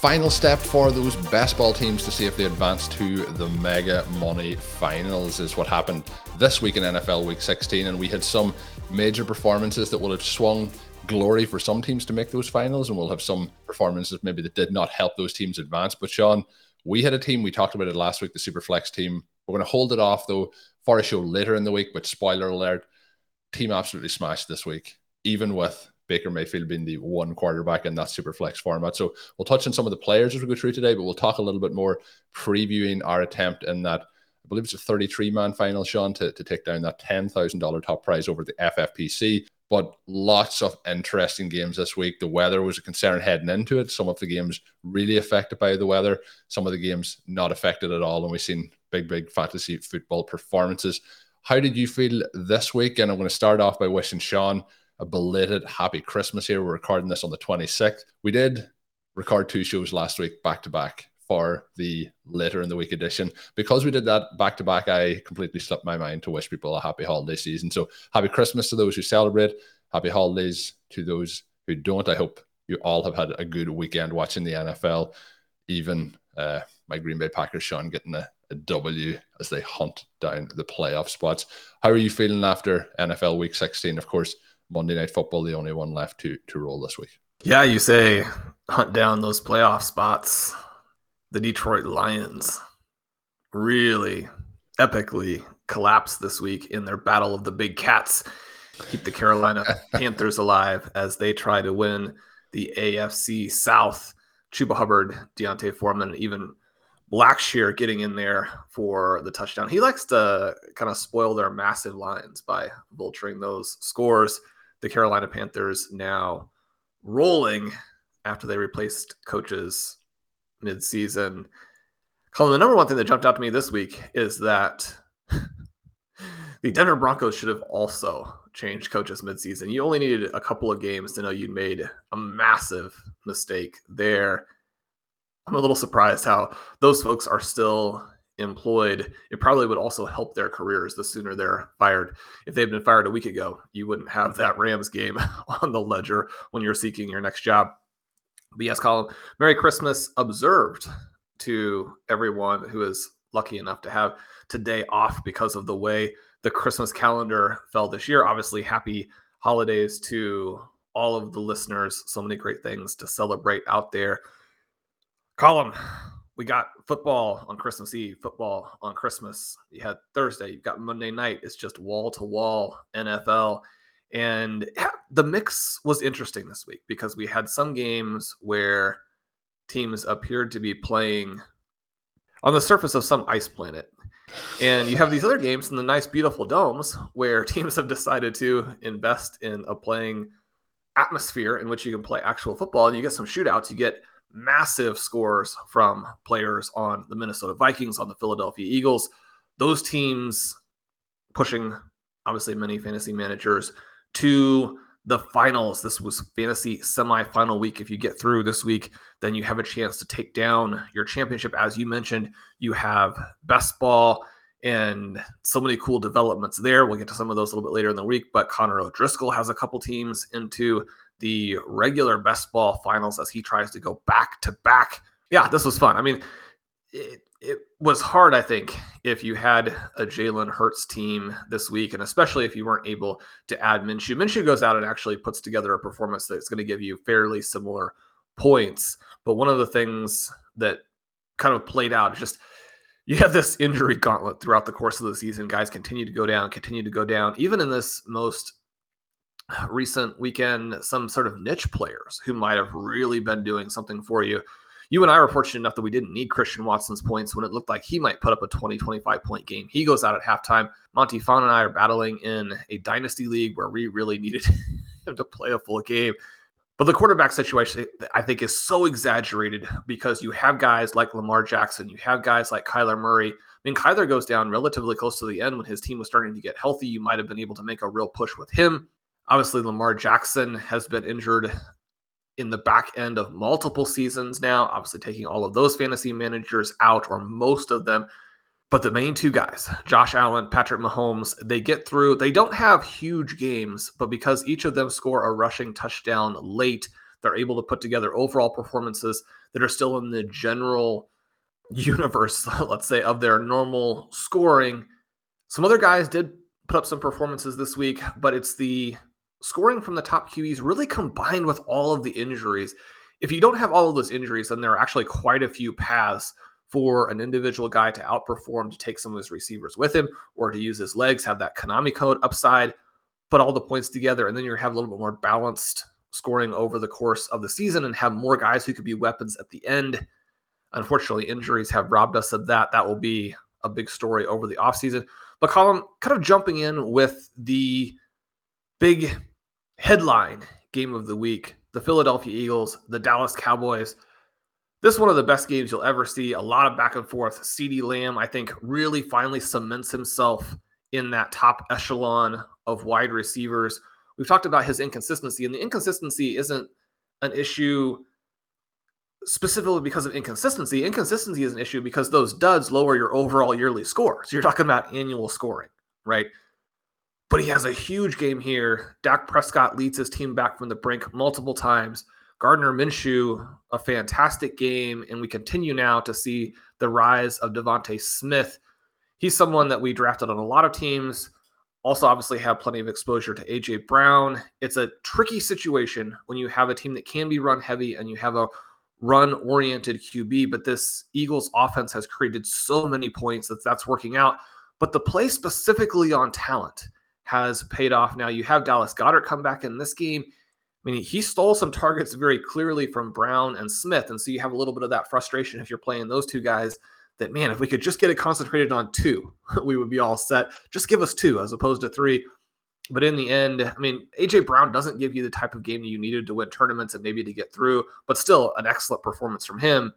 Final step for those best ball teams to see if they advance to the Mega Money Finals is what happened this week in NFL Week 16, and we had some major performances that will have swung glory for some teams to make those finals, and we'll have some performances maybe that did not help those teams advance. But Sean, we had a team, we talked about it last week, the Superflex team. We're going to hold it off though for a show later in the week, but spoiler alert, team absolutely smashed this week, even with Baker Mayfield being the one quarterback in that super flex format. So we'll touch on some of the players as we go through today, but we'll talk a little bit more previewing our attempt in that. I believe it's a 33 man final, Sean, to, to take down that $10,000 top prize over the FFPC but lots of interesting games this week. The weather was a concern heading into it. Some of the games really affected by the weather, some of the games not affected at all. And we've seen big, big fantasy football performances. How did you feel this week? And I'm going to start off by wishing Sean a belated happy Christmas here. We're recording this on the 26th. We did record two shows last week back to back for the later in the week edition. Because we did that back to back, I completely slipped my mind to wish people a happy holiday season. So happy Christmas to those who celebrate, happy holidays to those who don't. I hope you all have had a good weekend watching the NFL. Even uh, my Green Bay Packers, Sean, getting a, a W as they hunt down the playoff spots. How are you feeling after NFL Week 16? Of course, Monday Night Football, the only one left to to roll this week. Yeah, you say hunt down those playoff spots the Detroit Lions really epically collapsed this week in their battle of the big cats. Keep the Carolina Panthers alive as they try to win the AFC South. Chuba Hubbard, D'Onta Foreman, even Blackshear getting in there for the touchdown. He likes to kind of spoil their massive lines by vulturing those scores. The Carolina Panthers now rolling after they replaced coaches midseason. Colin, the number one thing that jumped out to me this week is that the Denver Broncos should have also changed coaches midseason. You only needed a couple of games to know you'd made a massive mistake there. I'm a little surprised how those folks are still employed. It probably would also help their careers the sooner they're fired. If they'd been fired a week ago, you wouldn't have that Rams game on the ledger when you're seeking your next job. But yes, Colin, Merry Christmas observed to everyone who is lucky enough to have today off because of the way the Christmas calendar fell this year. Obviously, happy holidays to all of the listeners. So many great things to celebrate out there. Colin, we got football on Christmas Eve, football on Christmas. You had Thursday, you've got Monday night. It's just wall to wall NFL. And the mix was interesting this week because we had some games where teams appeared to be playing on the surface of some ice planet. And you have these other games in the nice, beautiful domes where teams have decided to invest in a playing atmosphere in which you can play actual football and you get some shootouts. You get massive scores from players on the Minnesota Vikings, on the Philadelphia Eagles. Those teams pushing, obviously, many fantasy managers to the finals. This was fantasy semifinal week. If you get through this week, then you have a chance to take down your championship. As you mentioned, you have best ball and so many cool developments there. We'll get to some of those a little bit later in the week. But Connor O'Driscoll has a couple teams into the regular best ball finals as he tries to go back to back. Yeah, this was fun. I mean, it, it was hard, I think, if you had a Jalen Hurts team this week, and especially if you weren't able to add Minshew. Minshew goes out and actually puts together a performance that's going to give you fairly similar points. But one of the things that kind of played out is just you have this injury gauntlet throughout the course of the season. Guys continue to go down, continue to go down. Even in this most recent weekend, some sort of niche players who might have really been doing something for you you and I were fortunate enough that we didn't need Christian Watson's points when it looked like he might put up a 20, 25 point game. He goes out at halftime. Monty Fawn and I are battling in a dynasty league where we really needed him to play a full game. But the quarterback situation, I think, is so exaggerated because you have guys like Lamar Jackson, you have guys like Kyler Murray. I mean, Kyler goes down relatively close to the end when his team was starting to get healthy. You might have been able to make a real push with him. Obviously, Lamar Jackson has been injured in the back end of multiple seasons now, obviously taking all of those fantasy managers out or most of them. But the main two guys, Josh Allen, Patrick Mahomes, they get through. They don't have huge games, but because each of them score a rushing touchdown late, they're able to put together overall performances that are still in the general universe, let's say, of their normal scoring. Some other guys did put up some performances this week, but it's the scoring from the top QBs really combined with all of the injuries. If you don't have all of those injuries, then there are actually quite a few paths for an individual guy to outperform, to take some of his receivers with him, or to use his legs, have that Konami code upside, put all the points together, and then you have a little bit more balanced scoring over the course of the season and have more guys who could be weapons at the end. Unfortunately, injuries have robbed us of that. That will be a big story over the offseason. But Colin, kind of jumping in with the big headline game of the week the Philadelphia Eagles, the Dallas Cowboys. This is one of the best games you'll ever see. A lot of back and forth. CeeDee Lamb, I think, really finally cements himself in that top echelon of wide receivers. We've talked about his inconsistency, and the inconsistency isn't an issue specifically because of inconsistency. Inconsistency is an issue because those duds lower your overall yearly score. So you're talking about annual scoring, right? But he has a huge game here. Dak Prescott leads his team back from the brink multiple times. Gardner Minshew, a fantastic game, and we continue now to see the rise of DeVonta Smith. He's someone that we drafted on a lot of teams. Also, obviously, have plenty of exposure to AJ Brown. It's a tricky situation when you have a team that can be run heavy and you have a run oriented QB. But this Eagles offense has created so many points that that's working out. But the play specifically on talent has paid off. Now you have Dallas Goedert come back in this game. I mean, he stole some targets very clearly from Brown and Smith. And so you have a little bit of that frustration if you're playing those two guys that, man, if we could just get it concentrated on two, we would be all set. Just give us two as opposed to three. But in the end, I mean, AJ Brown doesn't give you the type of game you needed to win tournaments and maybe to get through, but still an excellent performance from him.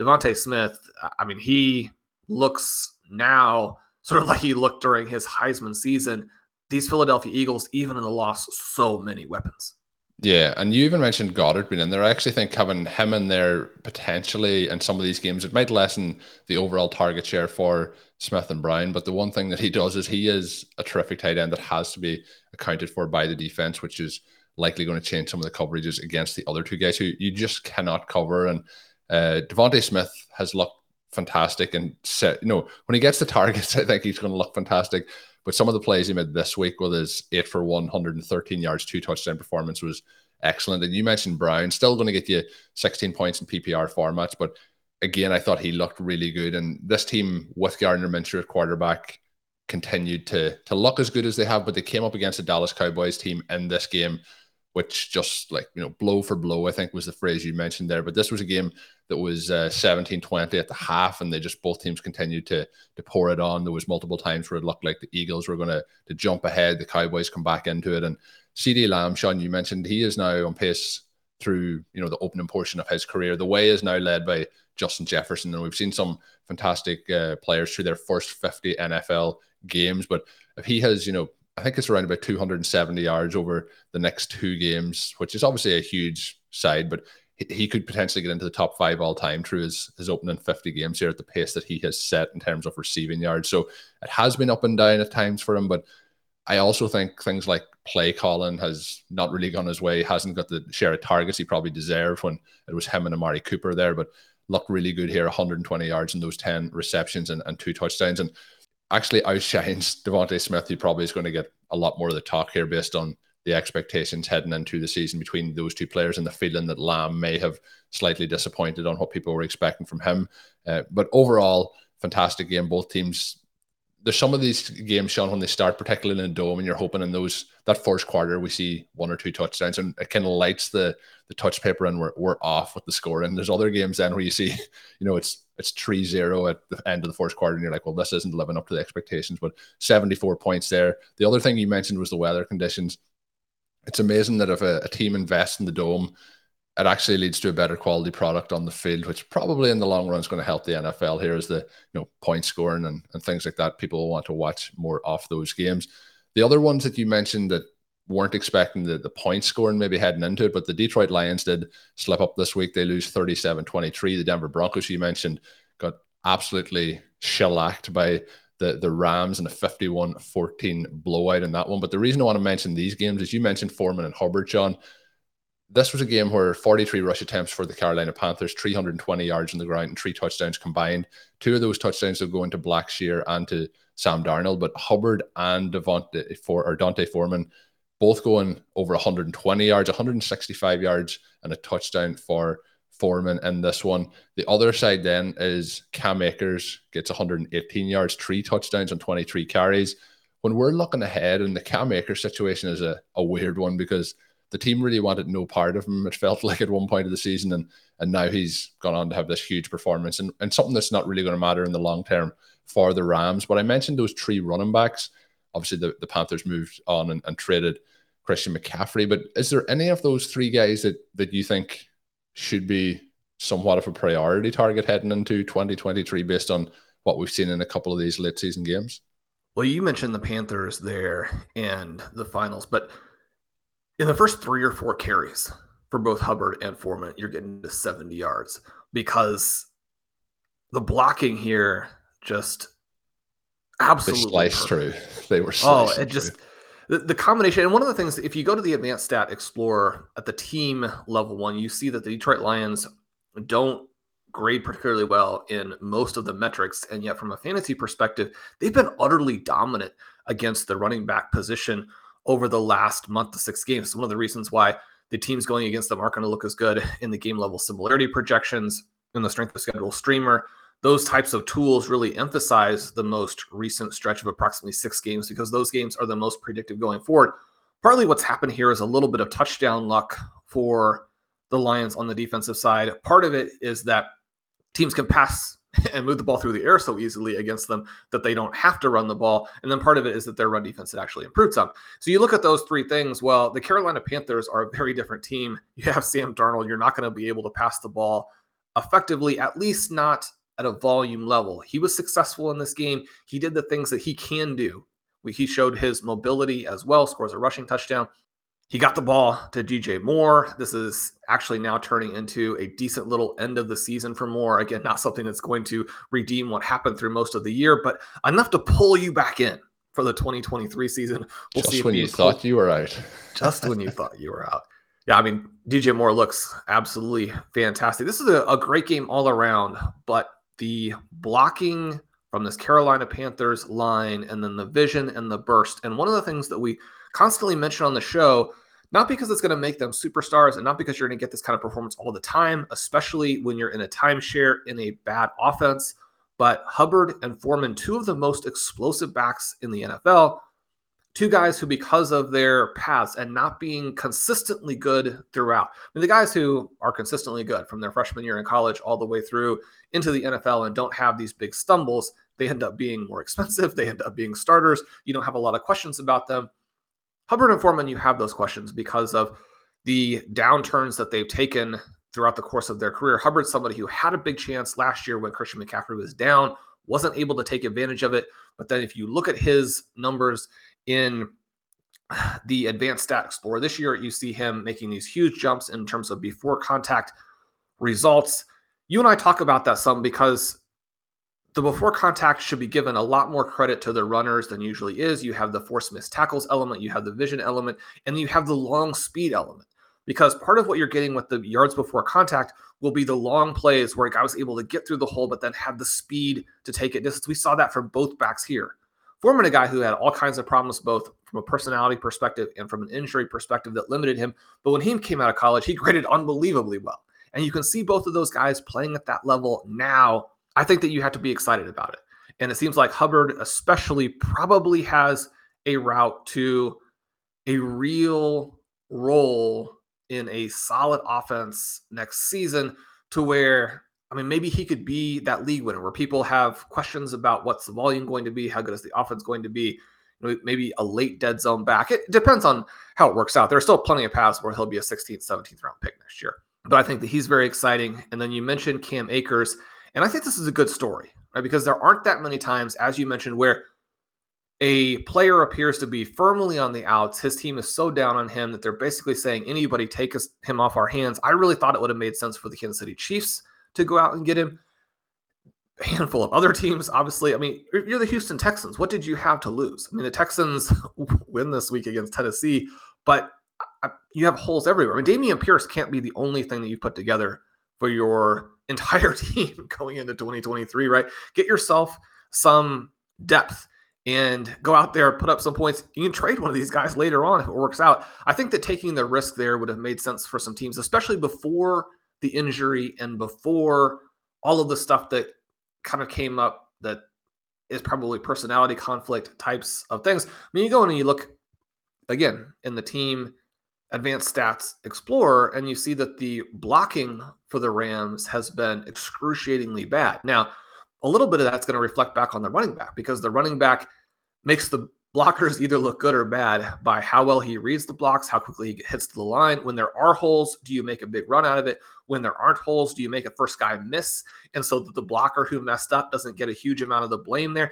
DeVonta Smith, I mean, he looks now sort of like he looked during his Heisman season these Philadelphia Eagles, even in the loss, so many weapons. Yeah, and you even mentioned Goedert being in there. I actually think having him in there potentially in some of these games, it might lessen the overall target share for Smith and Brown. But the one thing that he does is he is a terrific tight end that has to be accounted for by the defense, which is likely going to change some of the coverages against the other two guys who you just cannot cover. And uh, DeVonta Smith has looked fantastic and set, you know, when he gets the targets, I think he's going to look fantastic. But some of the plays he made this week with his eight for 113 yards, two touchdown performance was excellent. And you mentioned Brown, still going to get you 16 points in PPR formats. But again, I thought he looked really good. And this team with Gardner Minshew at quarterback continued to to look as good as they have. But they came up against the Dallas Cowboys team in this game which just like, you know, blow for blow, I think was the phrase you mentioned there. But this was a game that was uh, 17 20 at the half, and they just both teams continued to, to pour it on. There was multiple times where it looked like the Eagles were going to to jump ahead, the Cowboys come back into it. And CeeDee Lamb, sean you mentioned he is now on pace through you know the opening portion of his career. The way is now led by Justin Jefferson, and we've seen some fantastic uh, players through their first 50 NFL games. But if he has you know I think it's around about 270 yards over the next two games, which is obviously a huge side, but he could potentially get into the top five all time through his, his opening 50 games here at the pace that he has set in terms of receiving yards. So it has been up and down at times for him, but I also think things like play calling has not really gone his way. He hasn't got the share of targets he probably deserved when it was him and Amari Cooper there, but looked really good here 120 yards in those 10 receptions and, and two touchdowns. And actually outshines DeVonta Smith, who probably is going to get a lot more of the talk here based on the expectations heading into the season between those two players and the feeling that Lamb may have slightly disappointed on what people were expecting from him. Uh, but overall, fantastic game. Both teams. There's some of these games, Sean, when they start, particularly in the dome, and you're hoping in those that first quarter we see one or two touchdowns, and it kind of lights the the touch paper, and we're, we're off with the score. And there's other games then where you see, you know, it's it's 3-0 at the end of the first quarter, and you're like, well, this isn't living up to the expectations. But 74 points there. The other thing you mentioned was the weather conditions it's amazing that if a, a, team invests in the dome, it actually leads to a better quality product on the field, which probably in the long run is going to help the NFL here is the you know point scoring and, and things like that. People want to watch more off those games. The other ones that you mentioned that weren't expecting the, the point scoring maybe heading into it, but the Detroit Lions did slip up this week. They lose 37-23. The Denver Broncos you mentioned got absolutely shellacked by the, the Rams in a 51 14 blowout in that one. But the reason I want to mention these games is you mentioned Foreman and Hubbard, John. This was a game where 43 rush attempts for the Carolina Panthers, 320 yards on the ground, and three touchdowns combined. Two of those touchdowns will go into Blackshear and to Sam Darnold, but Hubbard and Devontae for or D'Onta Foreman both going over 120 yards, 165 yards, and a touchdown for Foreman in this one. The other side then is Cam Akers gets 118 yards, three touchdowns on 23 carries. When we're looking ahead, and the Cam Akers situation is a, a weird one because the team really wanted no part of him. It felt like at one point of the season, and and now he's gone on to have this huge performance and, and something that's not really going to matter in the long term for the Rams. But I mentioned those three running backs. Obviously, the, the Panthers moved on and, and traded Christian McCaffrey. But is there any of those three guys that that you think should be somewhat of a priority target heading into 2023 based on what we've seen in a couple of these late season games? Well, you mentioned the Panthers there and the finals, but in the first three or four carries for both Hubbard and Foreman, you're getting to 70 yards because the blocking here just absolutely they sliced through. They were oh, it just the, the combination and one of the things if you go to the advanced stat explorer at the team level one you see that the detroit lions don't grade particularly well in most of the metrics and yet from a fantasy perspective they've been utterly dominant against the running back position over the last month to six games. One of the reasons why the teams going against them aren't going to look as good in the game level similarity projections in the strength of schedule streamer those types of tools really emphasize the most recent stretch of approximately six games because those games are the most predictive going forward. Partly what's happened here is a little bit of touchdown luck for the Lions on the defensive side. Part of it is that teams can pass and move the ball through the air so easily against them that they don't have to run the ball. And then part of it is that their run defense had actually improved some. So you look at those three things. Well, the Carolina Panthers are a very different team. You have Sam Darnold. You're not going to be able to pass the ball effectively, at least not at a volume level. He was successful in this game. He did the things that he can do. He showed his mobility as well, scores a rushing touchdown. He got the ball to DJ Moore. This is actually now turning into a decent little end of the season for Moore. Again, not something that's going to redeem what happened through most of the year, but enough to pull you back in for the 2023 season. We'll just when you thought you were out. just when you thought you were out. Yeah, I mean, DJ Moore looks absolutely fantastic. This is a, a great game all around, but the blocking from this Carolina Panthers line and then the vision and the burst. And one of the things that we constantly mention on the show, not because it's going to make them superstars and not because you're going to get this kind of performance all the time, especially when you're in a timeshare in a bad offense, but Hubbard and Foreman, two of the most explosive backs in the NFL, two guys who, because of their paths and not being consistently good throughout, I mean, the guys who are consistently good from their freshman year in college all the way through into the NFL and don't have these big stumbles, they end up being more expensive. They end up being starters. You don't have a lot of questions about them. Hubbard and Foreman, you have those questions because of the downturns that they've taken throughout the course of their career. Hubbard's somebody who had a big chance last year when Christian McCaffrey was down, wasn't able to take advantage of it. But then if you look at his numbers in the advanced stat explorer. This year, you see him making these huge jumps in terms of before contact results. You and I talk about that some because the before contact should be given a lot more credit to the runners than usually is. You have the force missed tackles element, you have the vision element, and you have the long speed element. Because part of what you're getting with the yards before contact will be the long plays where a guy was able to get through the hole, but then had the speed to take it distance. We saw that from both backs here. Foreman, a guy who had all kinds of problems, both from a personality perspective and from an injury perspective that limited him. But when he came out of college, he graded unbelievably well. And you can see both of those guys playing at that level now. I think that you have to be excited about it. And it seems like Hubbard, especially, probably has a route to a real role in a solid offense next season to where I mean, maybe he could be that league winner where people have questions about what's the volume going to be, how good is the offense going to be, you know, maybe a late dead zone back. It depends on how it works out. There are still plenty of paths where he'll be a 16th, 17th round pick next year. But I think that he's very exciting. And then you mentioned Cam Akers, and I think this is a good story, right? Because there aren't that many times, as you mentioned, where a player appears to be firmly on the outs. His team is so down on him that they're basically saying, anybody take us, him off our hands. I really thought it would have made sense for the Kansas City Chiefs to go out and get him. A handful of other teams, obviously. I mean, you're the Houston Texans. What did you have to lose? I mean, the Texans win this week against Tennessee, but you have holes everywhere. I mean, Dameon Pierce can't be the only thing that you put together for your entire team going into 2023, right? Get yourself some depth and go out there, put up some points. You can trade one of these guys later on if it works out. I think that taking the risk there would have made sense for some teams, especially before the injury and before all of the stuff that kind of came up that is probably personality conflict types of things. I mean, you go in and you look again in the team advanced stats explorer and you see that the blocking for the Rams has been excruciatingly bad. Now, a little bit of that's going to reflect back on the running back because the running back makes the blockers either look good or bad by how well he reads the blocks, how quickly he hits the line. When there are holes, do you make a big run out of it? When there aren't holes, do you make a first guy miss? And so that the blocker who messed up doesn't get a huge amount of the blame there.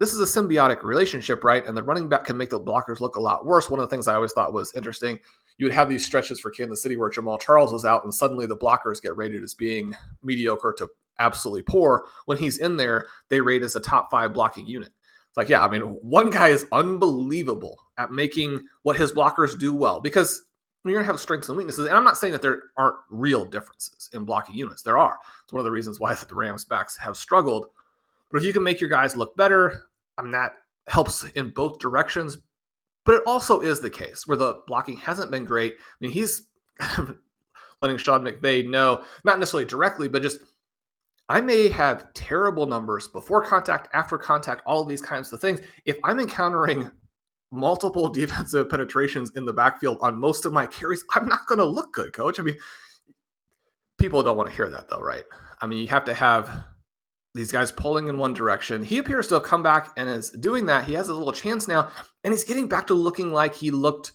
This is a symbiotic relationship, right? And the running back can make the blockers look a lot worse. One of the things I always thought was interesting, you would have these stretches for Kansas City where Jamaal Charles was out and suddenly the blockers get rated as being mediocre to absolutely poor. When he's in there, they rate as a top five blocking unit. It's like, yeah, I mean, one guy is unbelievable at making what his blockers do well because you're going to have strengths and weaknesses. And I'm not saying that there aren't real differences in blocking units. There are. It's one of the reasons why the Rams backs have struggled. But if you can make your guys look better, I mean, that helps in both directions. But it also is the case where the blocking hasn't been great. I mean, he's letting Sean McVay know, not necessarily directly, but just I may have terrible numbers before contact, after contact, all of these kinds of things. If I'm encountering multiple defensive penetrations in the backfield on most of my carries, I'm not going to look good, coach. I mean, people don't want to hear that though, right? I mean, you have to have these guys pulling in one direction. He appears to have come back and is doing that. He has a little chance now, and he's getting back to looking like he looked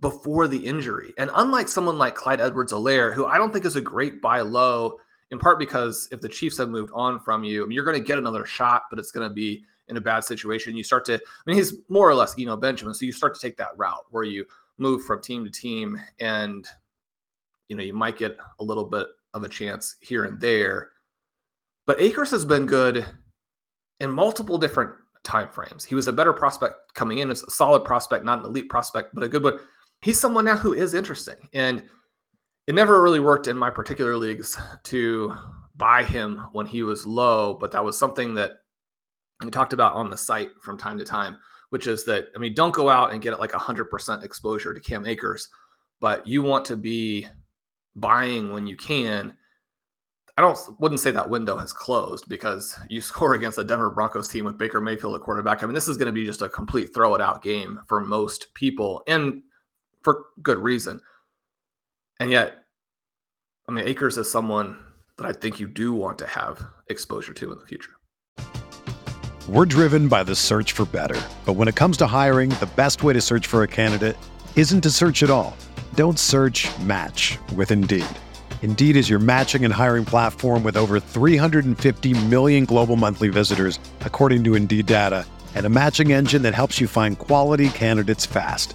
before the injury. And unlike someone like Clyde Edwards Helaire, who I don't think is a great buy low in part because if the Chiefs have moved on from you, I mean, you're going to get another shot, but it's going to be in a bad situation. You start to, I mean, he's more or less, you know, Benjamin. So you start to take that route where you move from team to team and, you know, you might get a little bit of a chance here and there. But Akers has been good in multiple different time frames. He was a better prospect coming in, as a solid prospect, not an elite prospect, but a good one. He's someone now who is interesting. And it never really worked in my particular leagues to buy him when he was low, but that was something that we talked about on the site from time to time, which is that, I mean, don't go out and get like 100% exposure to Cam Akers, but you want to be buying when you can. I don't wouldn't say that window has closed because you score against the Denver Broncos team with Baker Mayfield at quarterback. I mean, this is going to be just a complete throw it out game for most people and for good reason. And yet I mean, Akers is someone that I think you do want to have exposure to in the future. We're driven by the search for better. But when it comes to hiring, the best way to search for a candidate isn't to search at all. Don't search match with Indeed. Indeed is your matching and hiring platform with over 350 million global monthly visitors, according to Indeed data and a matching engine that helps you find quality candidates fast.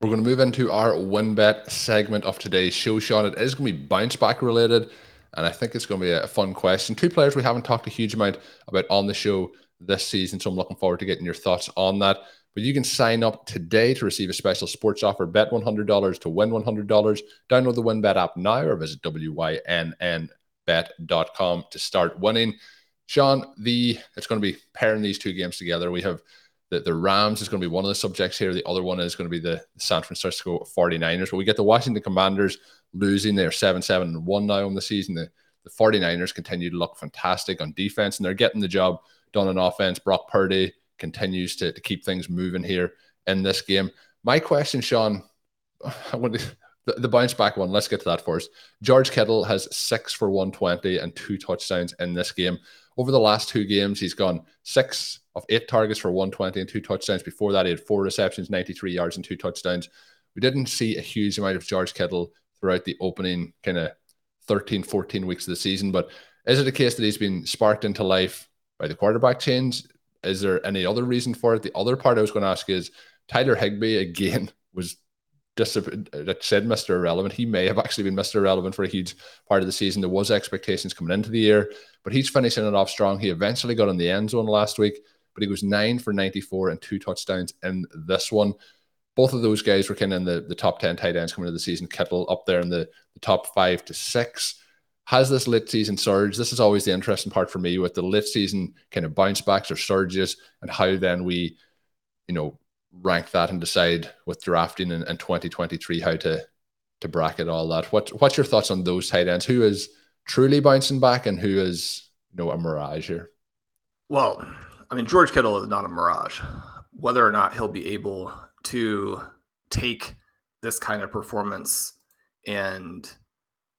We're going to move into our win bet segment of today's show, Sean. It is going to be bounce back related, and I think it's going to be a fun question. Two players we haven't talked a huge amount about on the show this season, so I'm looking forward to getting your thoughts on that. But you can sign up today to receive a special sports offer. Bet $100 to win $100. Download the WynnBET app now or visit wynnbet.com to start winning. Sean, the it's going to be pairing these two games together. We have the, the Rams is going to be one of the subjects here. The other one is going to be the San Francisco 49ers. But we get the Washington Commanders losing. They're 7 7 and 1 now on the season. The, the 49ers continue to look fantastic on defense, and they're getting the job done on offense. Brock Purdy continues to, to keep things moving here in this game. My question, Sean, I want to, the, the bounce back one, let's get to that first. George Kittle has six for 120 and two touchdowns in this game. Over the last two games, he's gone six of eight targets for 120 and two touchdowns. Before that, he had four receptions, 93 yards, and two touchdowns. We didn't see a huge amount of George Kittle throughout the opening kind of 13, 14 weeks of the season. But is it a case that he's been sparked into life by the quarterback change? Is there any other reason for it? The other part I was going to ask is Tyler Higbee again was that said Mr. Irrelevant. He may have actually been Mr. Irrelevant for a huge part of the season. There was expectations coming into the year, but he's finishing it off strong. He eventually got in the end zone last week but he was nine for 94 and two touchdowns in this one. Both of those guys were kind of in the, the top 10 tight ends coming into the season. Kittle up there in the, the top five to six. Has this late season surge? This is always the interesting part for me with the late season kind of bounce backs or surges and how then we, you know, rank that and decide with drafting and, in 2023 how to to bracket all that. What what's your thoughts on those tight ends? Who is truly bouncing back and who is you know a mirage here? Well, I mean, George Kittle is not a mirage. Whether or not he'll be able to take this kind of performance and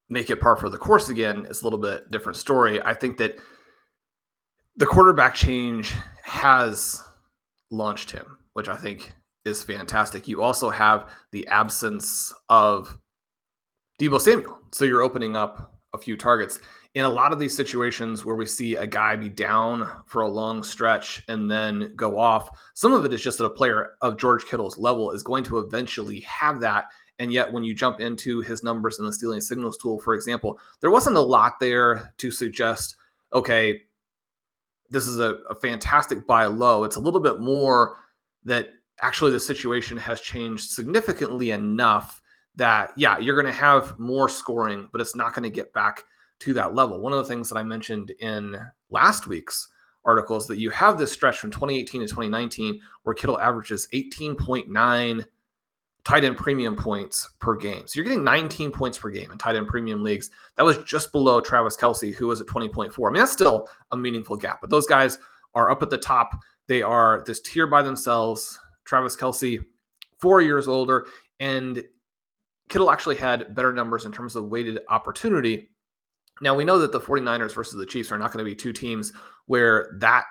make it par for the course again is a little bit different story. I think that the quarterback change has launched him, which I think is fantastic. You also have the absence of Deebo Samuel. So you're opening up a few targets in a lot of these situations where we see a guy be down for a long stretch and then go off, some of it is just that a player of George Kittle's level is going to eventually have that. And yet, when you jump into his numbers in the stealing signals tool, for example, there wasn't a lot there to suggest, okay, this is a, a fantastic buy low. It's a little bit more that actually the situation has changed significantly enough that, yeah, you're going to have more scoring, but it's not going to get back to that level. One of the things that I mentioned in last week's article is that you have this stretch from 2018 to 2019 where Kittle averages 18.9 tight end premium points per game. So you're getting 19 points per game in tight end premium leagues. That was just below Travis Kelce who was at 20.4. I mean, that's still a meaningful gap, but those guys are up at the top. They are this tier by themselves. Travis Kelce, four years older, and Kittle actually had better numbers in terms of weighted opportunity. Now, we know that the 49ers versus the Chiefs are not going to be two teams where that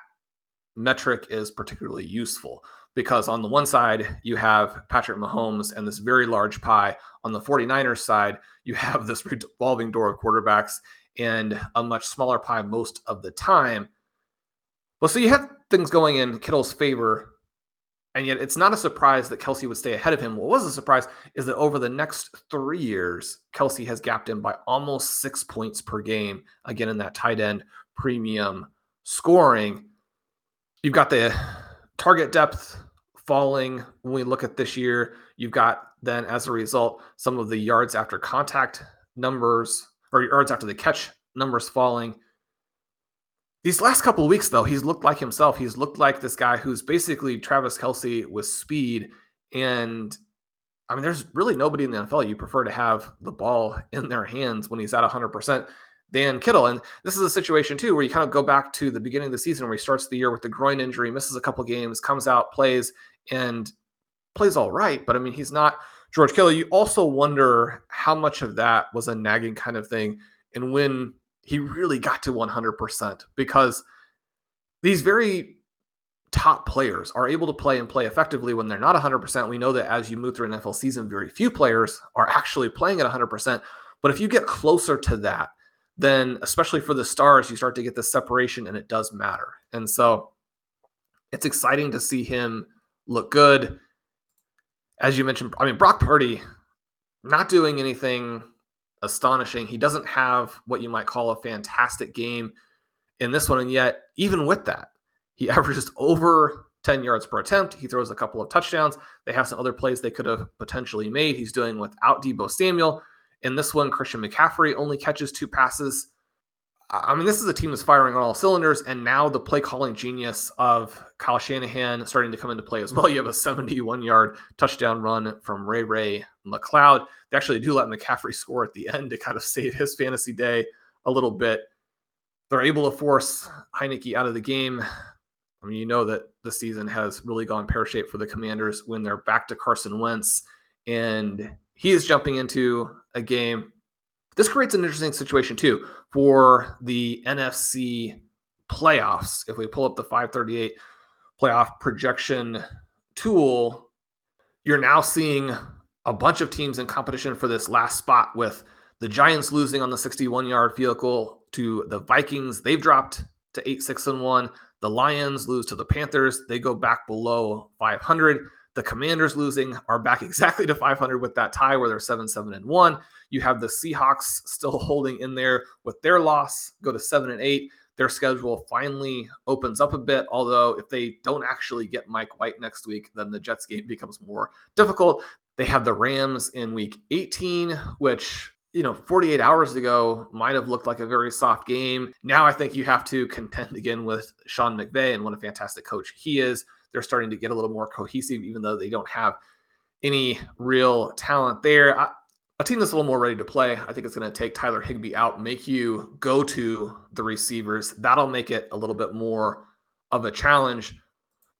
metric is particularly useful because on the one side, you have Patrick Mahomes and this very large pie. On the 49ers side, you have this revolving door of quarterbacks and a much smaller pie most of the time. Well, so you have things going in Kittle's favor, and yet it's not a surprise that Kelce would stay ahead of him. What was a surprise is that over the next three years, Kelce has gapped him by almost six points per game, again, in that tight end premium scoring. You've got the target depth falling when we look at this year. You've got then, as a result, some of the yards after contact numbers or yards after the catch numbers falling. These last couple of weeks, though, he's looked like himself. He's looked like this guy who's basically Travis Kelce with speed. And I mean, there's really nobody in the NFL you prefer to have the ball in their hands when he's at 100% than Kittle. And this is a situation, too, where you kind of go back to the beginning of the season where he starts the year with the groin injury, misses a couple games, comes out, plays, and plays all right. But I mean, he's not George Kittle. You also wonder how much of that was a nagging kind of thing. And when he really got to 100% because these very top players are able to play and play effectively when they're not 100%. We know that as you move through an NFL season, very few players are actually playing at 100%. But if you get closer to that, then especially for the stars, you start to get the separation and it does matter. And so it's exciting to see him look good. As you mentioned, I mean, Brock Purdy not doing anything astonishing. He doesn't have what you might call a fantastic game in this one. And yet, even with that, he averages over 10 yards per attempt. He throws a couple of touchdowns. They have some other plays they could have potentially made. He's doing without Deebo Samuel. In this one, Christian McCaffrey only catches two passes. I mean, this is a team that's firing on all cylinders, and now the play calling genius of Kyle Shanahan starting to come into play as well. You have a 71 yard touchdown run from Ray Ray McCloud. They actually do let McCaffrey score at the end to kind of save his fantasy day a little bit. They're able to force Heinicke out of the game. I mean, you know that the season has really gone pear shaped for the Commanders when they're back to Carson Wentz, and he is jumping into a game this creates an interesting situation too for the NFC playoffs. If we pull up the 538 playoff projection tool, you're now seeing a bunch of teams in competition for this last spot with the Giants losing on the 61 yard field goal to the Vikings. They've dropped to 8 6 and 1. The Lions lose to the Panthers. They go back below 500. The Commanders losing are back exactly to 500 with that tie where they're 7 7 and 1. You have the Seahawks still holding in there with their loss, go to 7 and 8. Their schedule finally opens up a bit, although if they don't actually get Mike White next week, then the Jets game becomes more difficult. They have the Rams in week 18, which you know, 48 hours ago might have looked like a very soft game. Now I think you have to contend again with Sean McVay and what a fantastic coach he is they're starting to get a little more cohesive, even though they don't have any real talent there. I, a team that's a little more ready to play, I think it's going to take Tyler Higbee out, make you go to the receivers. That'll make it a little bit more of a challenge.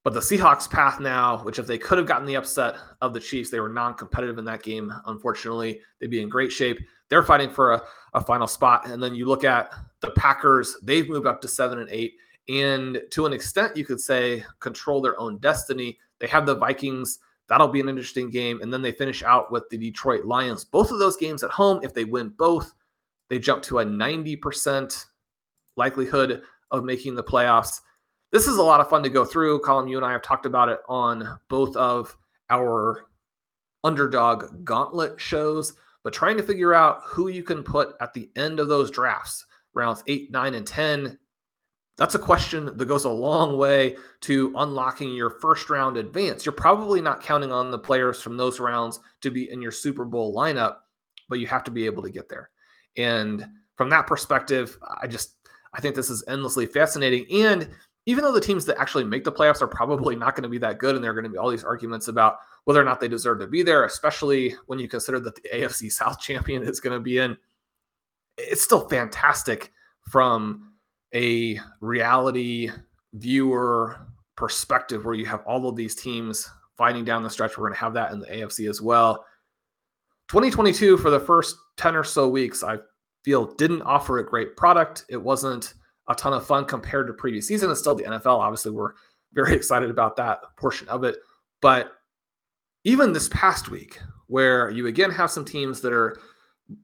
But the Seahawks' path now, which if they could have gotten the upset of the Chiefs, they were non competitive in that game. Unfortunately, they'd be in great shape. They're fighting for a, a final spot. And then you look at the Packers, they've moved up to seven and eight and to an extent, you could say control their own destiny. They have the Vikings. That'll be an interesting game. And then they finish out with the Detroit Lions. Both of those games at home, if they win both, they jump to a 90% likelihood of making the playoffs. This is a lot of fun to go through. Colin, you and I have talked about it on both of our underdog gauntlet shows, but trying to figure out who you can put at the end of those drafts, rounds eight, nine, and 10 that's a question that goes a long way to unlocking your first round advance. You're probably not counting on the players from those rounds to be in your Super Bowl lineup, but you have to be able to get there. And from that perspective, I just I think this is endlessly fascinating. And even though the teams that actually make the playoffs are probably not going to be that good, and there are going to be all these arguments about whether or not they deserve to be there, especially when you consider that the AFC South champion is going to be in. It's still fantastic from a reality viewer perspective where you have all of these teams fighting down the stretch. We're going to have that in the AFC as well. 2022, for the first 10 or so weeks, I feel didn't offer a great product. It wasn't a ton of fun compared to previous season. It's still the NFL. Obviously, we're very excited about that portion of it. But even this past week, where you again have some teams that are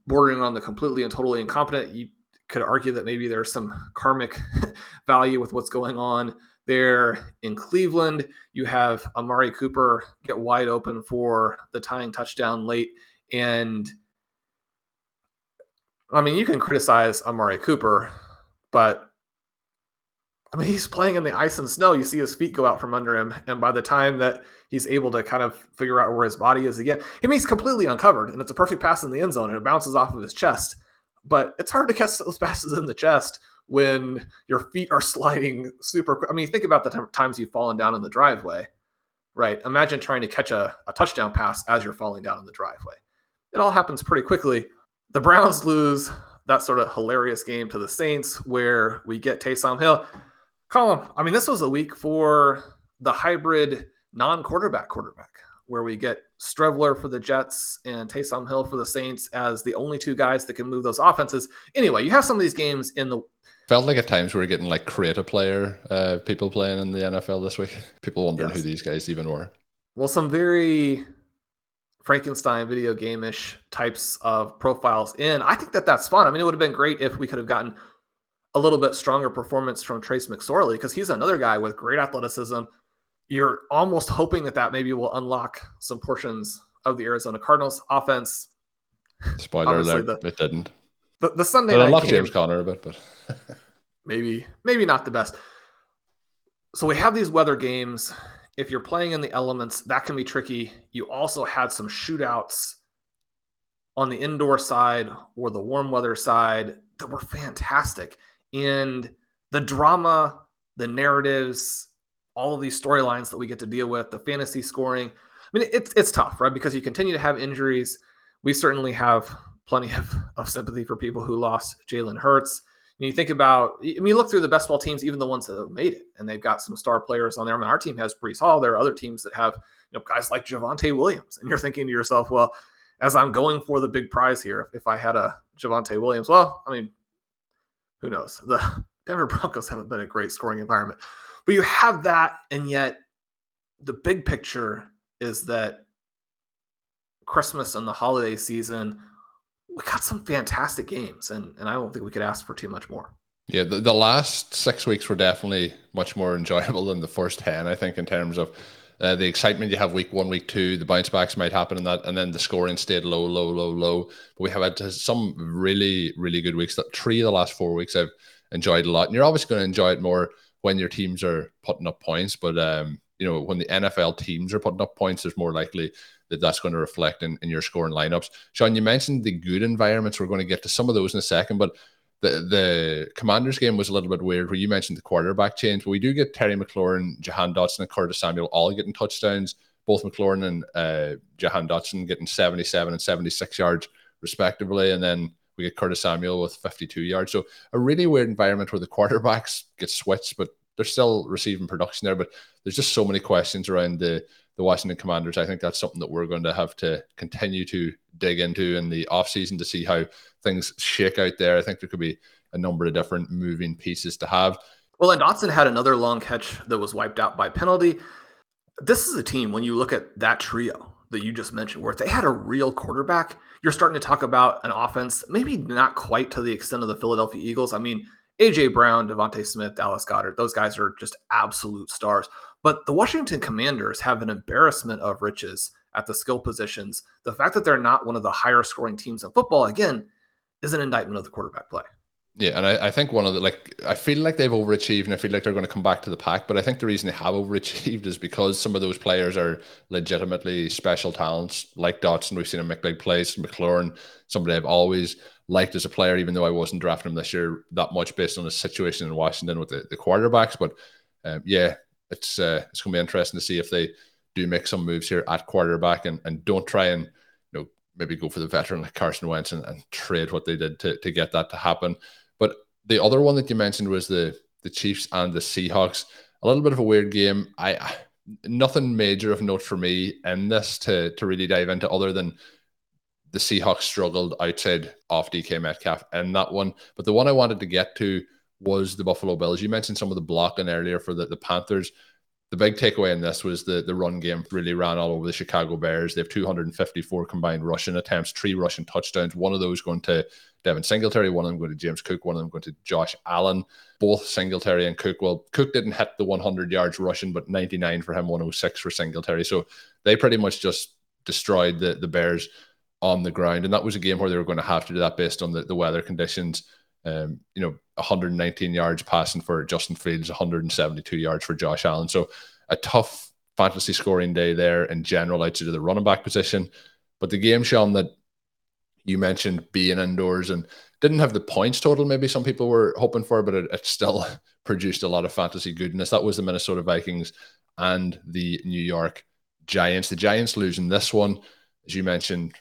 bordering on the completely and totally incompetent, you could argue that maybe there's some karmic value with what's going on there in Cleveland. You have Amari Cooper get wide open for the tying touchdown late. And I mean, you can criticize Amari Cooper, but I mean, he's playing in the ice and snow. You see his feet go out from under him. And by the time that he's able to kind of figure out where his body is again, I mean, he's completely uncovered and it's a perfect pass in the end zone and it bounces off of his chest. But it's hard to catch those passes in the chest when your feet are sliding super quick. I mean, think about the times you've fallen down in the driveway, right? Imagine trying to catch a, a touchdown pass as you're falling down in the driveway. It all happens pretty quickly. The Browns lose that sort of hilarious game to the Saints where we get Taysom Hill. Colin, I mean, this was a week for the hybrid non quarterback quarterback where we get Streveler for the Jets and Taysom Hill for the Saints as the only two guys that can move those offenses. Anyway, you have some of these games in the felt like at times we were getting like creative player uh, people playing in the NFL this week. People wondering yes. who these guys even were. Well, some very Frankenstein video game-ish types of profiles in. I think that that's fun. I mean, it would have been great if we could have gotten a little bit stronger performance from Trace McSorley because he's another guy with great athleticism. You're almost hoping that that maybe will unlock some portions of the Arizona Cardinals offense. Spoiler alert, the, it didn't. The, the Sunday I love James Conner a bit, but maybe maybe not the best. So we have these weather games if you're playing in the elements, that can be tricky. You also had some shootouts on the indoor side or the warm weather side that were fantastic. And the drama, the narratives, all of these storylines that we get to deal with, the fantasy scoring. I mean, it's it's tough, right? Because you continue to have injuries. We certainly have plenty of, of sympathy for people who lost Jalen Hurts you think about, I mean, look through the best ball teams, even the ones that have made it, and they've got some star players on there. I mean, our team has Breece Hall. There are other teams that have, you know, guys like Javonte Williams, and you're thinking to yourself, well, as I'm going for the big prize here, if I had a Javonte Williams, well, I mean, who knows? The Denver Broncos haven't been a great scoring environment, but you have that, and yet the big picture is that Christmas and the holiday season we got some fantastic games, and and I don't think we could ask for too much more. Yeah, the, the last six weeks were definitely much more enjoyable than the first ten. I think in terms of uh, the excitement you have week one, week two, the bounce backs might happen in that, and then the scoring stayed low, low, low, low. But we have had some really, really good weeks. That three of the last four weeks I've enjoyed a lot, and you're obviously going to enjoy it more when your teams are putting up points. But um, you know, when the NFL teams are putting up points, there's more likely that that's going to reflect in, in your scoring lineups. Sean, you mentioned the good environments. We're going to get to some of those in a second, but the the Commanders game was a little bit weird where you mentioned the quarterback change, but we do get Terry McLaurin, Jahan Dotson, and Curtis Samuel all getting touchdowns. Both McLaurin and uh, Jahan Dotson getting 77 and 76 yards respectively, and then we get Curtis Samuel with 52 yards. So a really weird environment where the quarterbacks get switched, but they're still receiving production there. But there's just so many questions around the the Washington Commanders. I think that's something that we're going to have to continue to dig into in the offseason to see how things shake out there. I think there could be a number of different moving pieces to have. Well, and Dotson had another long catch that was wiped out by penalty. This is a team, when you look at that trio that you just mentioned, where if they had a real quarterback, you're starting to talk about an offense, maybe not quite to the extent of the Philadelphia Eagles. I mean, AJ Brown, DeVonta Smith, Dallas Goedert, those guys are just absolute stars. But the Washington Commanders have an embarrassment of riches at the skill positions. The fact that they're not one of the higher scoring teams in football, again, is an indictment of the quarterback play. Yeah, and I, I think one of the like I feel like they've overachieved and I feel like they're going to come back to the pack. But I think the reason they have overachieved is because some of those players are legitimately special talents, like Dotson. We've seen him make big plays, McLaurin, somebody I've always liked as a player, even though I wasn't drafting him this year that much based on the situation in Washington with the, the quarterbacks. But um, yeah, it's uh, it's going to be interesting to see if they do make some moves here at quarterback and, and don't try and you know maybe go for the veteran like Carson Wentz and, and trade what they did to, to get that to happen. The other one that you mentioned was the the Chiefs and the Seahawks. A little bit of a weird game. I nothing major of note for me in this to to really dive into other than the Seahawks struggled outside off DK Metcalf and that one. But the one I wanted to get to was the Buffalo Bills. You mentioned some of the blocking earlier for the, the Panthers. The big takeaway in this was the, the run game really ran all over the Chicago Bears. They have 254 combined rushing attempts, three rushing touchdowns, one of those going to Devin Singletary, one of them going to James Cook, one of them going to Josh Allen. Both Singletary and Cook. Well, Cook didn't hit the 100 yards rushing, but 99 for him, 106 for Singletary. So they pretty much just destroyed the, the Bears on the ground. And that was a game where they were going to have to do that based on the, the weather conditions. Um, you know, 119 yards passing for Justin Fields, 172 yards for Josh Allen. So a tough fantasy scoring day there in general outside of the running back position. But the game, Sean, that you mentioned being indoors and didn't have the points total maybe some people were hoping for, but it, it still produced a lot of fantasy goodness. That was the Minnesota Vikings and the New York Giants. The Giants losing this one, as you mentioned,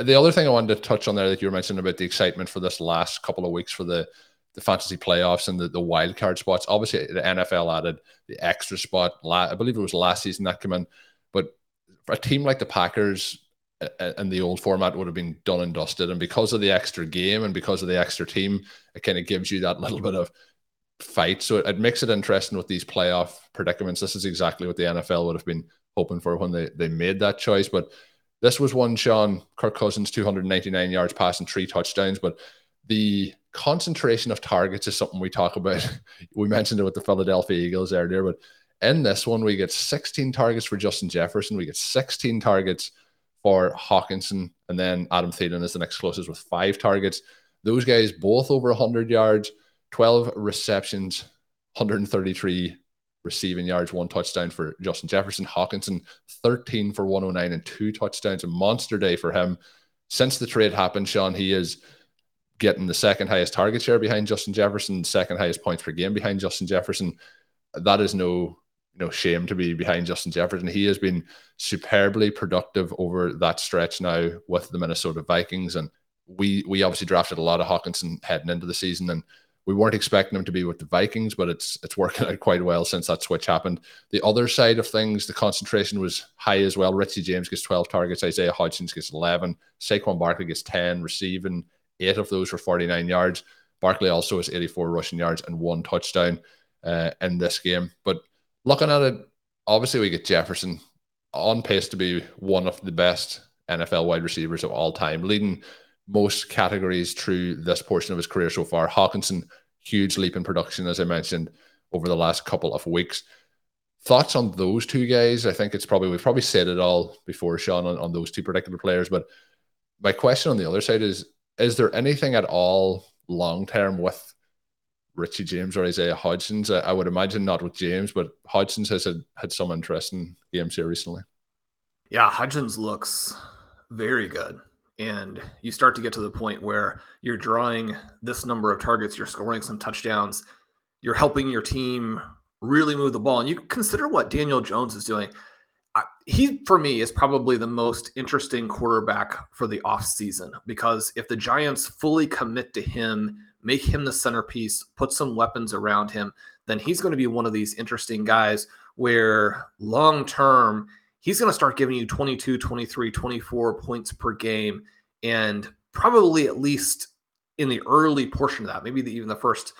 the other thing I wanted to touch on there that you were mentioning about the excitement for this last couple of weeks for the the fantasy playoffs and the, the wild card spots. Obviously, the NFL added the extra spot. I believe it was last season that came in, but a team like the Packers and the old format would have been done and dusted. And because of the extra game and because of the extra team, it kind of gives you that little bit of fight. So it, it makes it interesting with these playoff predicaments. This is exactly what the NFL would have been hoping for when they, they made that choice. But this was one, Sean, Kirk Cousins, 299 yards passing, three touchdowns. But the concentration of targets is something we talk about. we mentioned it with the Philadelphia Eagles earlier, but in this one, we get 16 targets for Justin Jefferson. We get 16 targets for Hockenson, and then Adam Thielen is the next closest with five targets. Those guys both over 100 yards, 12 receptions, 133 receiving yards, one touchdown for Justin Jefferson. Hockenson, 13 for 109 and two touchdowns. A monster day for him. Since the trade happened, Sean, he is getting the second highest target share behind Justin Jefferson, second highest points per game behind Justin Jefferson. That is no know shame to be behind Justin Jefferson. He has been superbly productive over that stretch now with the Minnesota Vikings, and we we obviously drafted a lot of Hockenson heading into the season, and we weren't expecting him to be with the Vikings, but it's it's working out quite well since that switch happened. The other side of things, the concentration was high as well. Richie James gets 12 targets, Isaiah Hodgins gets 11, Saquon Barkley gets 10, receiving eight of those for 49 yards. Barkley also has 84 rushing yards and one touchdown uh, in this game. But looking at it, obviously we get Jefferson on pace to be one of the best NFL wide receivers of all time, leading most categories through this portion of his career so far. Hockenson, huge leap in production, as I mentioned, over the last couple of weeks. Thoughts on those two guys? I think it's probably we've probably said it all before, Sean, on, on those two particular players. But my question on the other side is: Is there anything at all long term with Richie James or Isaiah Hodgins? I, I, would imagine not with James, but Hodgins has had, had some interesting games here recently. Yeah, Hodgins looks very good and you start to get to the point where you're drawing this number of targets, you're scoring some touchdowns, you're helping your team really move the ball. And you consider what Daniel Jones is doing. he, for me, is probably the most interesting quarterback for the offseason because if the Giants fully commit to him, make him the centerpiece, put some weapons around him, then he's going to be one of these interesting guys where long term, he's going to start giving you 22, 23, 24 points per game. And probably at least in the early portion of that, maybe the, even the first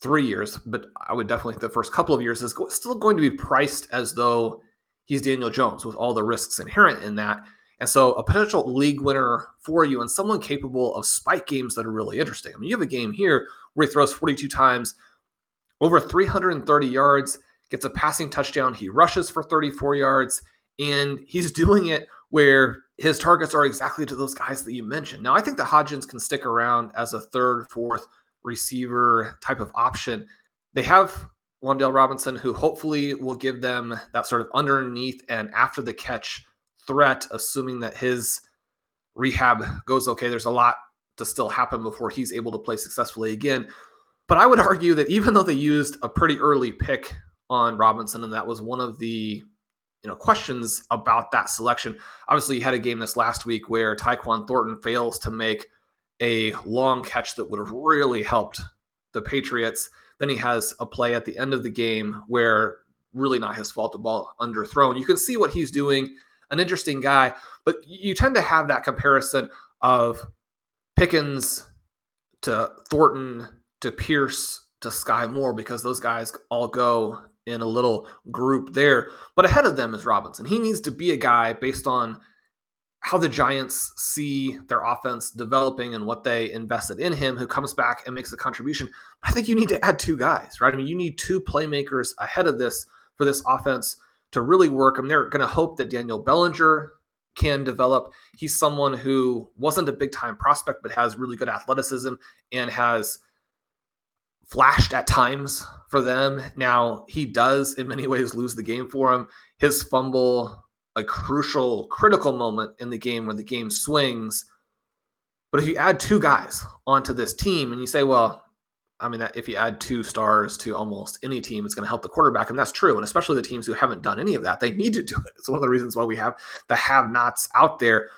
three years, but I would definitely think the first couple of years is still going to be priced as though he's Daniel Jones with all the risks inherent in that. And so a potential league winner for you and someone capable of spike games that are really interesting. I mean, you have a game here where he throws 42 times, over 330 yards, gets a passing touchdown. He rushes for 34 yards. And he's doing it where his targets are exactly to those guys that you mentioned. Now, I think the Hodgins can stick around as a third, fourth receiver type of option. They have Wan'Dale Robinson, who hopefully will give them that sort of underneath and after the catch threat, assuming that his rehab goes okay. There's a lot to still happen before he's able to play successfully again. But I would argue that even though they used a pretty early pick on Robinson, and that was one of the you know questions about that selection. Obviously, you had a game this last week where Tyquan Thornton fails to make a long catch that would have really helped the Patriots. Then he has a play at the end of the game where really not his fault, the ball underthrown. You can see what he's doing. An interesting guy, but you tend to have that comparison of Pickens to Thornton to Pierce to Sky Moore because those guys all go in a little group there. But ahead of them is Robinson. He needs to be a guy based on how the Giants see their offense developing and what they invested in him, who comes back and makes a contribution. I think you need to add two guys, right? I mean, you need two playmakers ahead of this for this offense to really work. I mean, they're going to hope that Daniel Bellinger can develop. He's someone who wasn't a big time prospect, but has really good athleticism and has flashed at times for them. Now, he does in many ways lose the game for him. His fumble, a crucial, critical moment in the game when the game swings. But if you add two guys onto this team and you say, well, I mean, if you add two stars to almost any team, it's going to help the quarterback. And that's true. And especially the teams who haven't done any of that, they need to do it. It's one of the reasons why we have the have nots out there.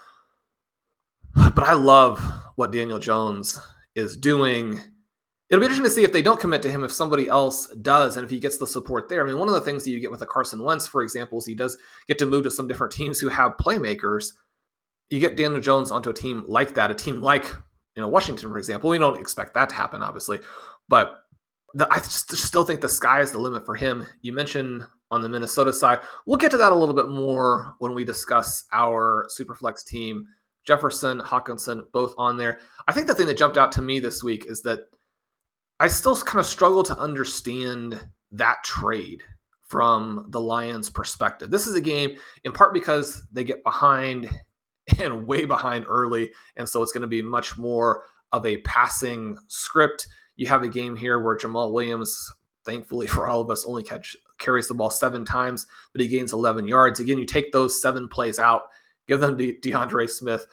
But I love what Daniel Jones is doing. It'll be interesting to see if they don't commit to him, if somebody else does, and if he gets the support there. I mean, one of the things that you get with a Carson Wentz, for example, is he does get to move to some different teams who have playmakers. You get Daniel Jones onto a team like that, a team like you know Washington, for example. We don't expect that to happen, obviously, but the, I just, still think the sky is the limit for him. You mentioned on the Minnesota side. We'll get to that a little bit more when we discuss our Superflex team. Jefferson, Hockenson, both on there. I think the thing that jumped out to me this week is that I still kind of struggle to understand that trade from the Lions' perspective. This is a game in part because they get behind and way behind early. And so it's going to be much more of a passing script. You have a game here where Jamaal Williams, thankfully for all of us, only catch carries the ball seven times, but he gains 11 yards. Again, you take those seven plays out, give them to DeAndre Smith,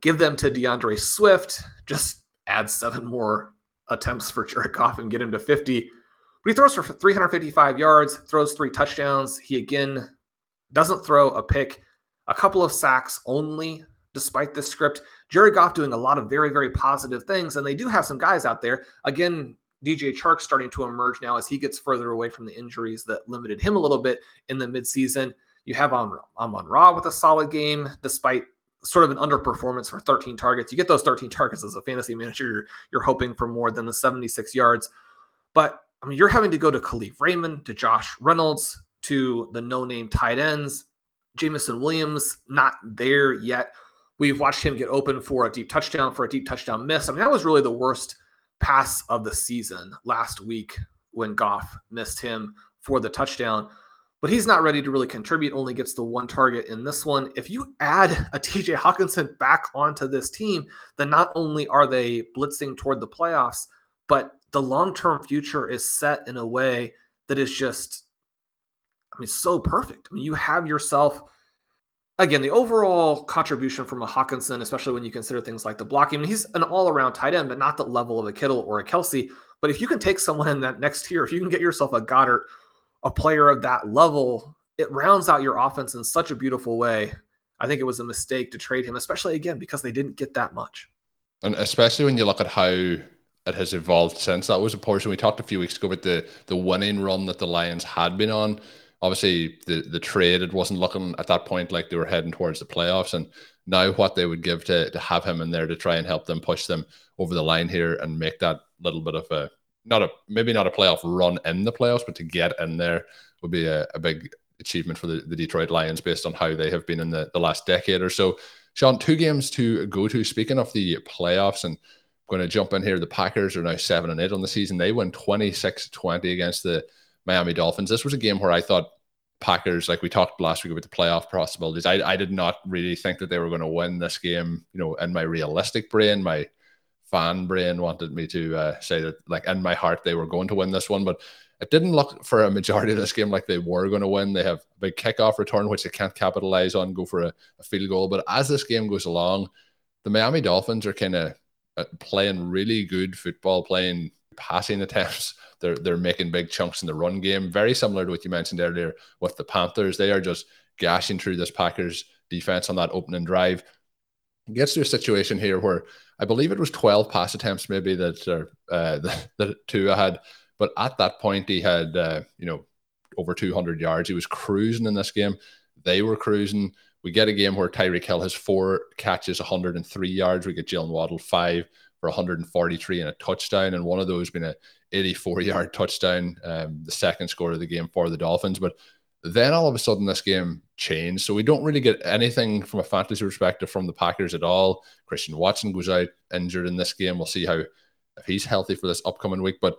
give them to DeAndre Swift, just add seven more attempts for Jared Goff and get him to 50. But he throws for 355 yards, throws three touchdowns. He again doesn't throw a pick a couple of sacks only, despite this script. Jared Goff doing a lot of very, very positive things. And they do have some guys out there. Again, DJ Chark starting to emerge now as he gets further away from the injuries that limited him a little bit in the midseason. You have on Amon Ra with a solid game, despite sort of an underperformance for 13 targets. You get those 13 targets as a fantasy manager, you're, you're hoping for more than the 76 yards. But I mean, you're having to go to Kalif Raymond, to Josh Reynolds, to the no-name tight ends. Jameson Williams not there yet. We've watched him get open for a deep touchdown, for a deep touchdown miss. I mean, that was really the worst pass of the season last week when Goff missed him for the touchdown. But he's not ready to really contribute, only gets the one target in this one. If you add a TJ Hockenson back onto this team, then not only are they blitzing toward the playoffs, but the long term future is set in a way that is just I mean, so perfect. I mean, you have yourself again the overall contribution from a Hockenson, especially when you consider things like the blocking. I mean, he's an all-around tight end, but not the level of a Kittle or a Kelce. But if you can take someone in that next tier, if you can get yourself a Goedert, a player of that level, it rounds out your offense in such a beautiful way. I think it was a mistake to trade him, especially again because they didn't get that much. And especially when you look at how it has evolved since. That was a portion we talked a few weeks ago about the the winning run that the Lions had been on obviously the the trade it wasn't looking at that point like they were heading towards the playoffs and now what they would give to to have him in there to try and help them push them over the line here and make that little bit of a not a maybe not a playoff run in the playoffs but to get in there would be a, a big achievement for the, the Detroit Lions based on how they have been in the, the last decade or so. Sean, two games to go to. Speaking of the playoffs, and I'm going to jump in here. The Packers are now seven and eight on the season. They win 26 20 against the Miami Dolphins. This was a game where I thought Packers, like we talked last week about the playoff possibilities, I, I did not really think that they were going to win this game. You know, in my realistic brain, my fan brain wanted me to uh, say that, like in my heart, they were going to win this one, but it didn't look for a majority of this game like they were going to win. They have a big kickoff return, which they can't capitalize on, go for a, a field goal. But as this game goes along, the Miami Dolphins are kind of uh, playing really good football, playing passing attempts they're they're making big chunks in the run game. Very similar to what you mentioned earlier with the Panthers. They are just gashing through this Packers defense on that opening drive. Gets to a situation here where I believe it was 12 pass attempts, maybe that uh, that, that Tua had, but at that point he had uh, you know over 200 yards. He was cruising in this game. They were cruising. We get a game where Tyreek Hill has four catches, 103 yards. We get Jaylen Waddle five for 143 and a touchdown, and one of those being a 84 yard touchdown, um, the second score of the game for the Dolphins. But then all of a sudden, this game changed. So we don't really get anything from a fantasy perspective from the Packers at all. Christian Watson goes out injured in this game. We'll see how if he's healthy for this upcoming week. But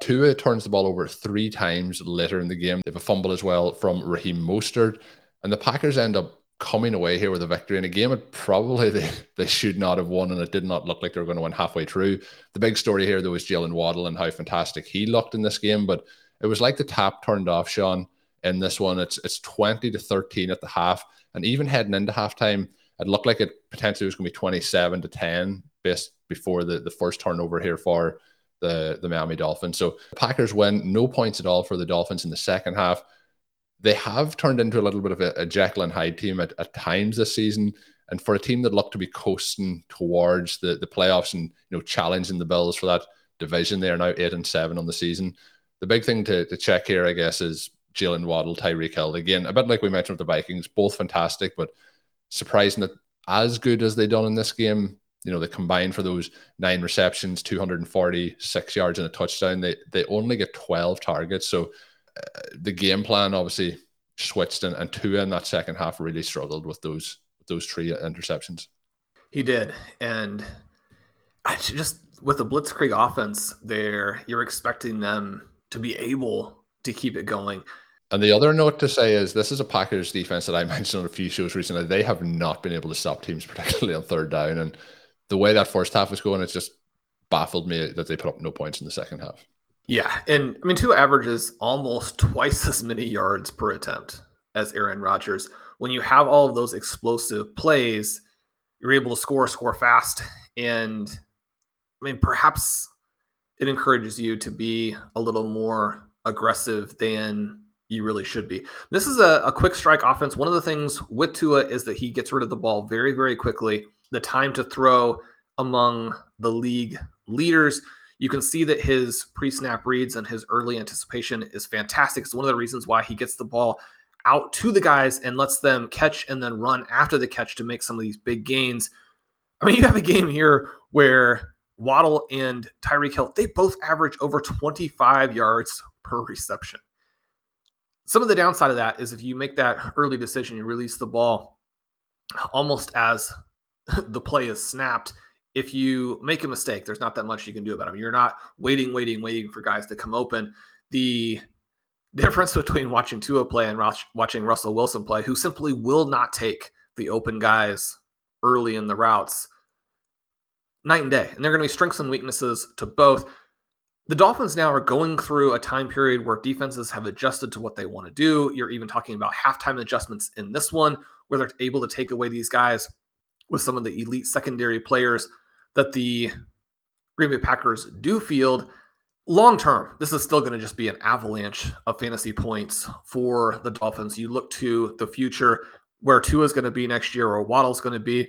Tua turns the ball over three times later in the game. They have a fumble as well from Raheem Mostert. And the Packers end up coming away here with a victory in a game that probably they, they should not have won, and it did not look like they were going to win halfway through. The big story here, though, was Jaylen Waddle and how fantastic he looked in this game. But it was like the tap turned off, Sean, in this one. It's it's 20 to 13 at the half. And even heading into halftime, it looked like it potentially was going to be 27 to 10 based before the, the first turnover here for the, the Miami Dolphins. So Packers win, no points at all for the Dolphins in the second half they have turned into a little bit of a, a Jekyll and Hyde team at, at times this season. And for a team that looked to be coasting towards the, the playoffs and you know challenging the Bills for that division, they are now eight and seven on the season. The big thing to, to check here, I guess, is Jaylen Waddle, Tyreek Hill. Again, a bit like we mentioned with the Vikings, both fantastic, but surprising that as good as they done in this game, you know, they combined for those nine receptions, 246 yards and a touchdown. They they only get 12 targets. So uh, the game plan obviously switched, and, and Tua in that second half really struggled with those those three interceptions. He did, and I just with the blitzkrieg offense, there you're expecting them to be able to keep it going. And the other note to say is this is a Packers defense that I mentioned on a few shows recently. They have not been able to stop teams, particularly on third down. And the way that first half was going, it's just baffled me that they put up no points in the second half. Yeah, and I mean, Tua averages almost twice as many yards per attempt as Aaron Rodgers. When you have all of those explosive plays, you're able to score, score fast, and I mean, perhaps it encourages you to be a little more aggressive than you really should be. This is a, a quick strike offense. One of the things with Tua is that he gets rid of the ball very, very quickly. The time to throw among the league leaders you can see that his pre snap reads and his early anticipation is fantastic. It's one of the reasons why he gets the ball out to the guys and lets them catch and then run after the catch to make some of these big gains. I mean, you have a game here where Waddle and Tyreek Hill, they both average over 25 yards per reception. Some of the downside of that is if you make that early decision, you release the ball almost as the play is snapped if you make a mistake, there's not that much you can do about them. You're not waiting, waiting, waiting for guys to come open. The difference between watching Tua play and watching Russell Wilson play, who simply will not take the open guys early in the routes, night and day. And they're going to be strengths and weaknesses to both. The Dolphins now are going through a time period where defenses have adjusted to what they want to do. You're even talking about halftime adjustments in this one, where they're able to take away these guys with some of the elite secondary players that the Green Bay Packers do field. Long term, this is still going to just be an avalanche of fantasy points for the Dolphins. You look to the future where Tua is going to be next year or Waddle's going to be.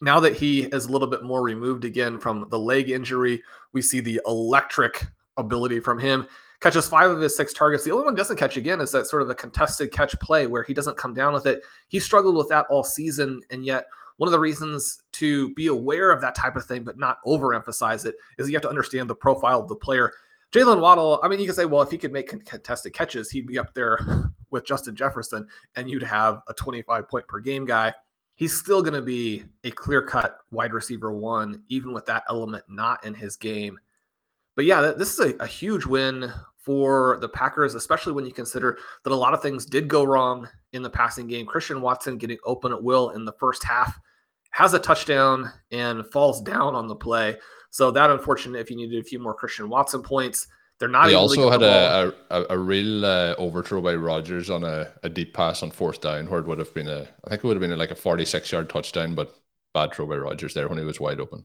Now that he is a little bit more removed again from the leg injury, we see the electric ability from him. Catches five of his six targets. The only one doesn't catch again is that sort of a contested catch play where he doesn't come down with it. He struggled with that all season, and yet one of the reasons to be aware of that type of thing, but not overemphasize it, is you have to understand the profile of the player. Jaylen Waddle, I mean, you can say, well, if he could make contested catches, he'd be up there with Justin Jefferson, and you'd have a 25 point per game guy. He's still going to be a clear cut wide receiver one, even with that element not in his game. But yeah, this is a, a huge win for the Packers, especially when you consider that a lot of things did go wrong in the passing game. Christian Watson getting open at will in the first half has a touchdown and falls down on the play. So that unfortunate if you needed a few more Christian Watson points. They're not. They also had a, a, a real uh, overthrow by Rodgers on a, a deep pass on fourth down, where it would have been a, I think it would have been like a 46 yard touchdown, but bad throw by Rodgers there when he was wide open.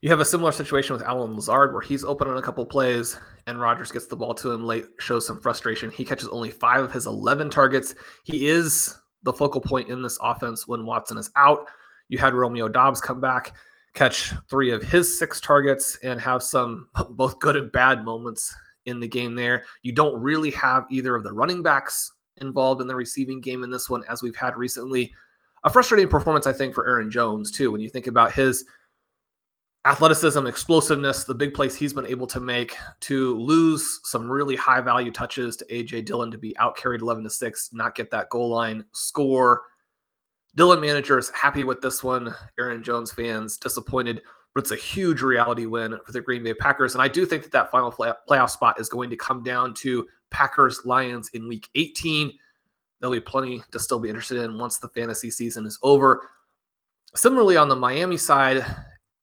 You have a similar situation with Allen Lazard where he's open on a couple plays and Rodgers gets the ball to him late, shows some frustration. He catches only five of his 11 targets. He is the focal point in this offense when Watson is out. You had Romeo Doubs come back, catch three of his six targets, and have some both good and bad moments in the game there. You don't really have either of the running backs involved in the receiving game in this one, as we've had recently. A frustrating performance, I think, for Aaron Jones, too, when you think about his athleticism, explosiveness, the big plays he's been able to make to lose some really high value touches to AJ Dillon to be out carried 11 to 6, not get that goal line score. Dillon managers happy with this one. Aaron Jones fans disappointed, but it's a huge reality win for the Green Bay Packers. And I do think that that final play- playoff spot is going to come down to Packers Lions in week 18. There'll be plenty to still be interested in once the fantasy season is over. Similarly, on the Miami side,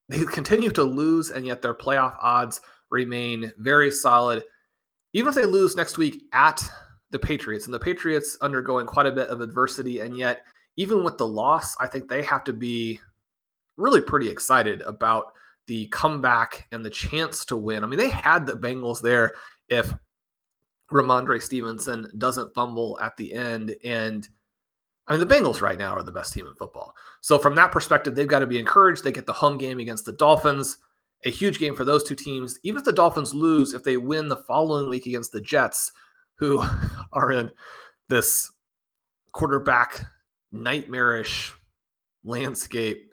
they continue to lose, and yet their playoff odds remain very solid. Even if they lose next week at the Patriots, and the Patriots undergoing quite a bit of adversity, and yet even with the loss, I think they have to be really pretty excited about the comeback and the chance to win. I mean, they had the Bengals there if Rhamondre Stevenson doesn't fumble at the end. And I mean, the Bengals right now are the best team in football. So from that perspective, they've got to be encouraged. They get the home game against the Dolphins, a huge game for those two teams. Even if the Dolphins lose, if they win the following week against the Jets, who are in this quarterback nightmarish landscape,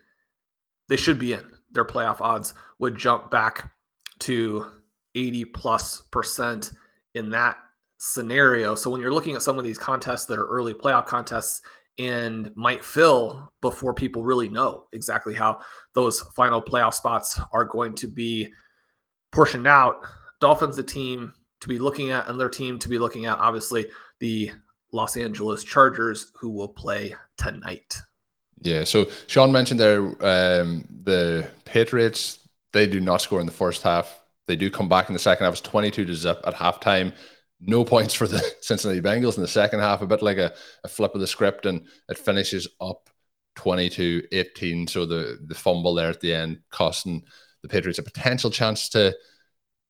they should be in. Their playoff odds would jump back to 80 plus percent in that scenario. So when you're looking at some of these contests that are early playoff contests and might fill before people really know exactly how those final playoff spots are going to be portioned out, Dolphins the team to be looking at and their team to be looking at obviously the Los Angeles Chargers who will play tonight. Yeah, so Sean mentioned there um, the Patriots they do not score in the first half. They do come back in the second half. It's 22 to zip at halftime. No points for the Cincinnati Bengals in the second half, a bit like a, a flip of the script, and it finishes up 22 18. So the, the fumble there at the end costing the Patriots a potential chance to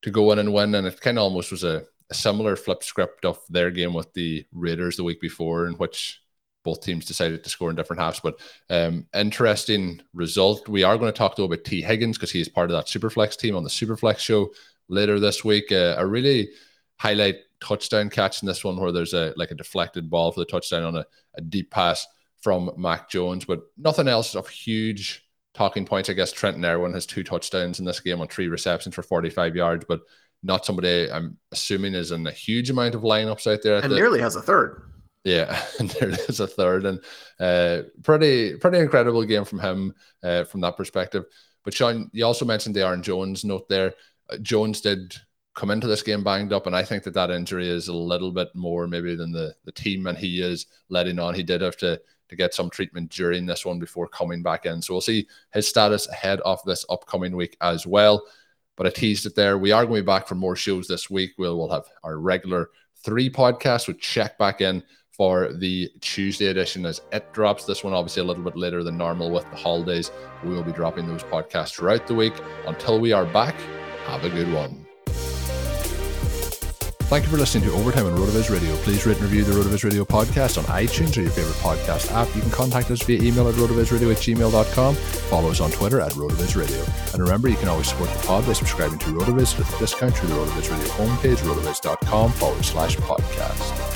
to go in and win. And it kind of almost was a, a similar flip script of their game with the Raiders the week before, in which both teams decided to score in different halves. But um, interesting result. We are going to talk though about Tee Higgins because he is part of that Superflex team on the Superflex show later this week. Uh, a really highlight touchdown catch in this one where there's a like a deflected ball for the touchdown on a, a deep pass from Mac Jones, but nothing else of huge talking points. I guess Trenton Irwin has two touchdowns in this game on three receptions for 45 yards, but not somebody I'm assuming is in a huge amount of lineups out there. And the, nearly has a third. Yeah, and there is a third, and uh, pretty pretty incredible game from him uh, from that perspective. But Sean, you also mentioned the Aaron Jones note there. Uh, Jones did come into this game banged up, and I think that that injury is a little bit more maybe than the the team and he is letting on. He did have to to get some treatment during this one before coming back in, so we'll see his status ahead of this upcoming week as well. But I teased it there. We are going to be back for more shows this week. We'll we'll have our regular three podcasts with check back in for the Tuesday edition as it drops. This one, obviously, a little bit later than normal with the holidays. We will be dropping those podcasts throughout the week. Until we are back, have a good one. Thank you for listening to Overtime on RotoViz Radio. Please rate and review the RotoViz Radio podcast on iTunes or your favorite podcast app. You can contact us via email at rotovizradio at gmail.com. Follow us on Twitter at RotoViz Radio. And remember, you can always support the pod by subscribing to RotoViz with a discount through the RotoViz Radio homepage, rotoviz.com forward slash podcast.